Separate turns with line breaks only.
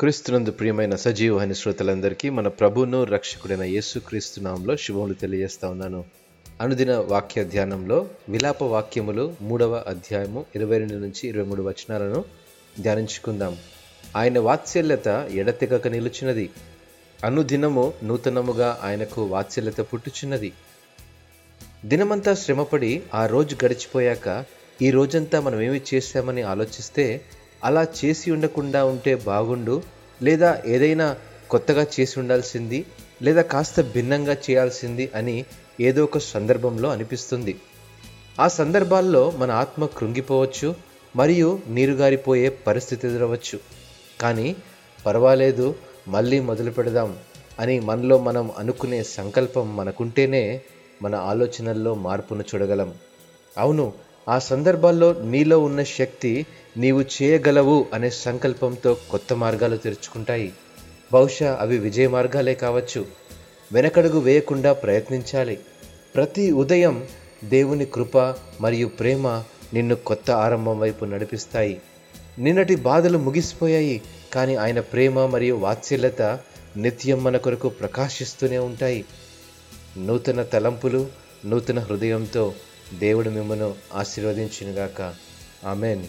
క్రీస్తునందు ప్రియమైన సజీవహని శ్రోతలందరికీ మన ప్రభువును రక్షకుడైన యేసుక్రీస్తు నామంలో శుభములు తెలియజేస్తా ఉన్నాను. అనుదిన వాక్య ధ్యానంలో విలాప వాక్యములు మూడవ అధ్యాయము ఇరవై రెండు నుంచి ఇరవై మూడు వచనాలను ధ్యానించుకుందాం. ఆయన వాత్సల్యత ఎడతెగక నిలుచున్నది. అనుదినము నూతనముగా ఆయనకు వాత్సల్యత పుట్టుచున్నది. దినమంతా శ్రమపడి ఆ రోజు గడిచిపోయాక ఈ రోజంతా మనం ఏమి చేశామని ఆలోచిస్తే అలా చేసి ఉండకుండా ఉంటే బాగుండు లేదా ఏదైనా కొత్తగా చేసి ఉండాల్సింది లేదా కాస్త భిన్నంగా చేయాల్సింది అని ఏదో ఒక సందర్భంలో అనిపిస్తుంది. ఆ సందర్భాల్లో మన ఆత్మ కృంగిపోవచ్చు మరియు నీరుగారిపోయే పరిస్థితి ఎదురవచ్చు. కానీ పర్వాలేదు మళ్ళీ మొదలు పెడదాం అని మనలో మనం అనుకునే సంకల్పం మనకుంటేనే మన ఆలోచనల్లో మార్పును చూడగలం. అవును ఆ సందర్భాల్లో నీలో ఉన్న శక్తి నీవు చేయగలవు అనే సంకల్పంతో కొత్త మార్గాలు తెరుచుకుంటాయి. బహుశా అవి విజయ మార్గాలే కావచ్చు. వెనకడుగు వేయకుండా ప్రయత్నించాలి. ప్రతి ఉదయం దేవుని కృప మరియు ప్రేమ నిన్ను కొత్త ఆరంభం వైపు నడిపిస్తాయి. నిన్నటి బాధలు ముగిసిపోయాయి కానీ ఆయన ప్రేమ మరియు వాత్సల్యత నిత్యం మన కొరకు ప్రకాశిస్తూనే ఉంటాయి. నూతన తలంపులు నూతన హృదయంతో దేవుడు మిమ్మను ఆశీర్వదించినగాక. ఆమెన్.